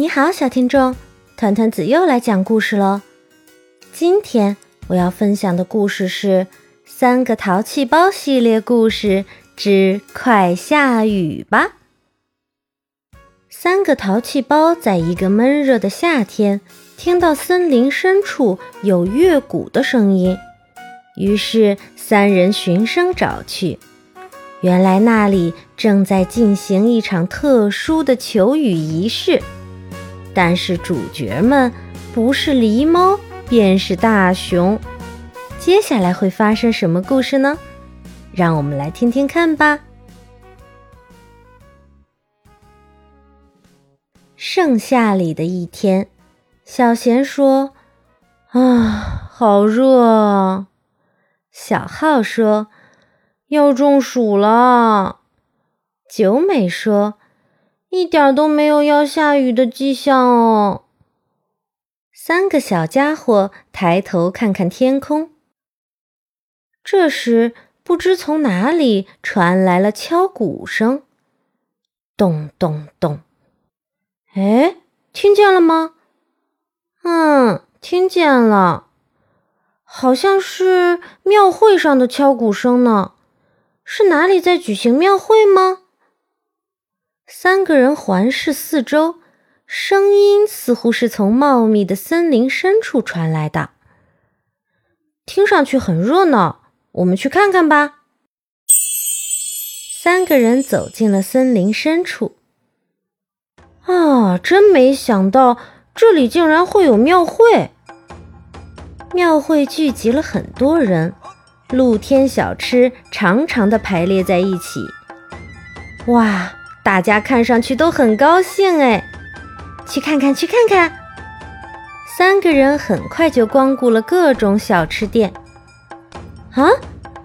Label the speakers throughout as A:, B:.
A: 你好，小听众，团团子又来讲故事喽。今天我要分享的故事是《三个淘气包》系列故事之《快下雨吧》。三个淘气包在一个闷热的夏天，听到森林深处有乐鼓的声音，于是三人循声找去。原来那里正在进行一场特殊的求雨仪式。但是主角们不是狸猫，便是大熊。接下来会发生什么故事呢？让我们来听听看吧。盛夏里的一天，小贤说：“啊，好热啊。”小浩说：“要中暑了。”九美说。一点都没有要下雨的迹象哦。三个小家伙抬头看看天空，这时不知从哪里传来了敲鼓声，咚咚咚。哎，听见了吗？嗯，听见了，好像是庙会上的敲鼓声呢。是哪里在举行庙会吗？三个人环视四周，声音似乎是从茂密的森林深处传来的，听上去很热闹。我们去看看吧。三个人走进了森林深处。啊，真没想到这里竟然会有庙会！庙会聚集了很多人，露天小吃长长的排列在一起。哇！大家看上去都很高兴哎，去看看，去看看。三个人很快就光顾了各种小吃店。啊，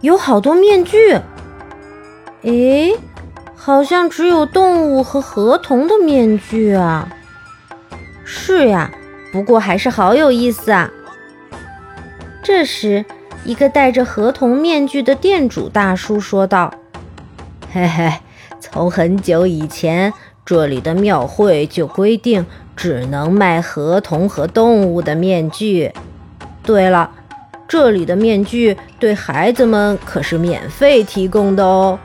A: 有好多面具。诶，好像只有动物和河童的面具啊。是呀，不过还是好有意思啊。这时，一个戴着河童面具的店主大叔说道：“
B: 嘿嘿。”从很久以前，这里的庙会就规定只能卖河童和动物的面具。对了，这里的面具对孩子们可是免费提供的哦！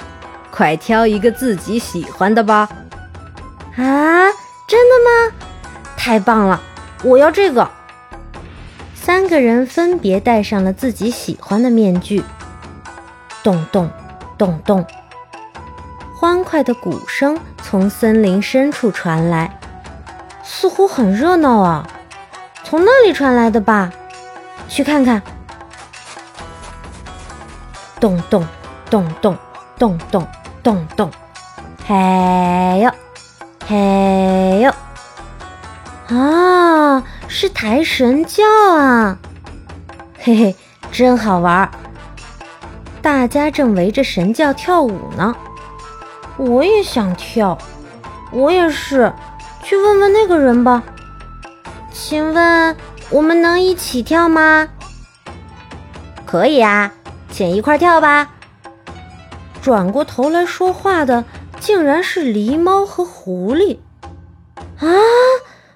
B: 快挑一个自己喜欢的吧！
A: 啊，真的吗？太棒了！我要这个。三个人分别戴上了自己喜欢的面具。咚咚咚咚。欢快的鼓声从森林深处传来，似乎很热闹啊！从那里传来的吧？去看看。咚咚咚咚咚咚咚咚，嘿呦嘿呦！啊，是抬神轿啊！嘿嘿，真好玩儿！大家正围着神轿跳舞呢。我也想跳，我也是，去问问那个人吧。请问我们能一起跳吗？
C: 可以啊，请一块跳吧。
A: 转过头来说话的竟然是狸猫和狐狸啊！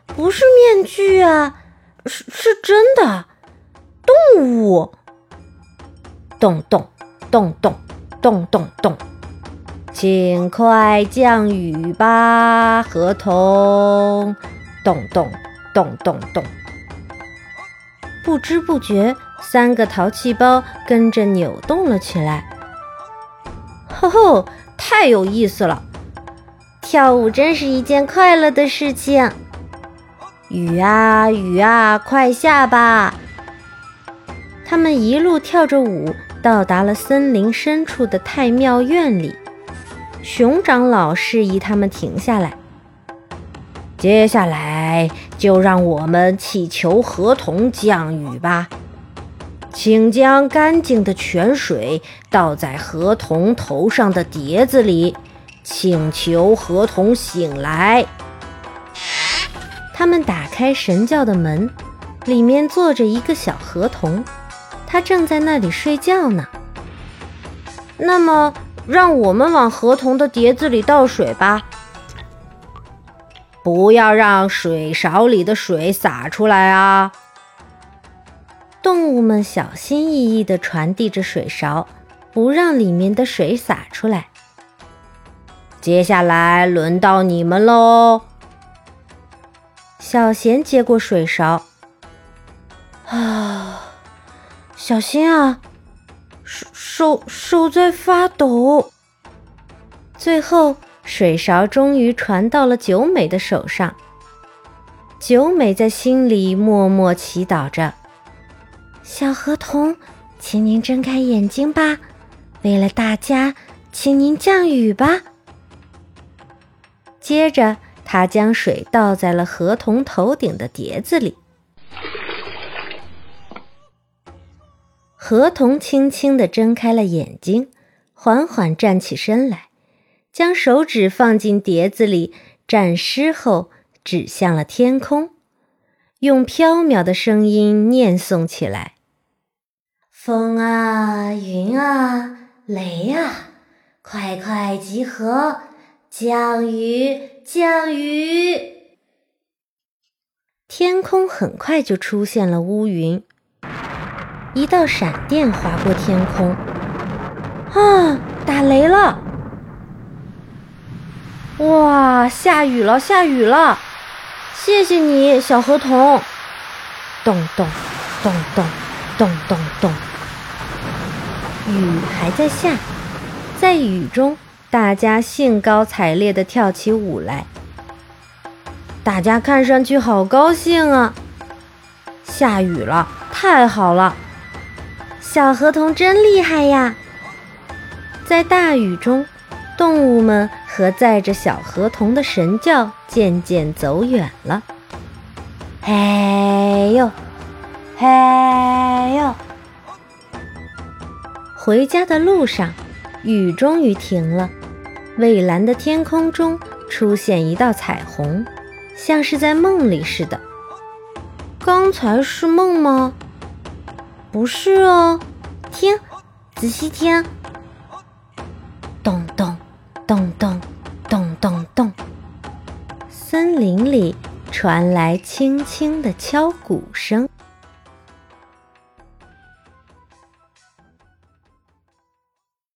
A: 不是面具啊，是是真的动物。
B: 咚咚咚咚咚咚咚。请快降雨吧，河童！咚咚咚咚咚。
A: 不知不觉，三个淘气包跟着扭动了起来。吼吼，太有意思了！跳舞真是一件快乐的事情。
C: 雨啊雨啊，快下吧！
A: 他们一路跳着舞，到达了森林深处的太庙院里。熊长老示意他们停下来。
B: 接下来就让我们祈求河童降雨吧，请将干净的泉水倒在河童头上的碟子里，请求河童醒来。
A: 他们打开神教的门，里面坐着一个小河童，他正在那里睡觉呢。
C: 那么。让我们往河童的碟子里倒水吧。
B: 不要让水勺里的水洒出来啊！
A: 动物们小心翼翼地传递着水勺，不让里面的水洒出来。
B: 接下来轮到你们喽。
A: 小贤接过水勺，啊，小心啊！手手在发抖。最后，水勺终于传到了九美的手上。九美在心里默默祈祷着：“小河童，请您睁开眼睛吧！为了大家，请您降雨吧。”接着，他将水倒在了河童头顶的碟子里。河童轻轻地睁开了眼睛，缓缓站起身来。将手指放进碟子里，蘸湿后指向了天空，用飘渺的声音念诵起来：“风啊，云啊，雷啊，快快集合，降雨，降雨！”天空很快就出现了乌云，一道闪电划过天空，啊，打雷了！哇，下雨了，下雨了！谢谢你，小河童。咚咚咚咚咚咚咚，雨还在下，在雨中，大家兴高采烈地跳起舞来。大家看上去好高兴啊！下雨了，太好了！小河童真厉害呀！在大雨中。动物们和载着小河童的神轿渐渐走远了。嘿呦，嘿呦！回家的路上，雨终于停了。蔚蓝的天空中出现一道彩虹，像是在梦里似的。刚才是梦吗？不是哦，听，仔细听，咚咚。咚咚咚咚咚，森林里传来轻轻的敲鼓声。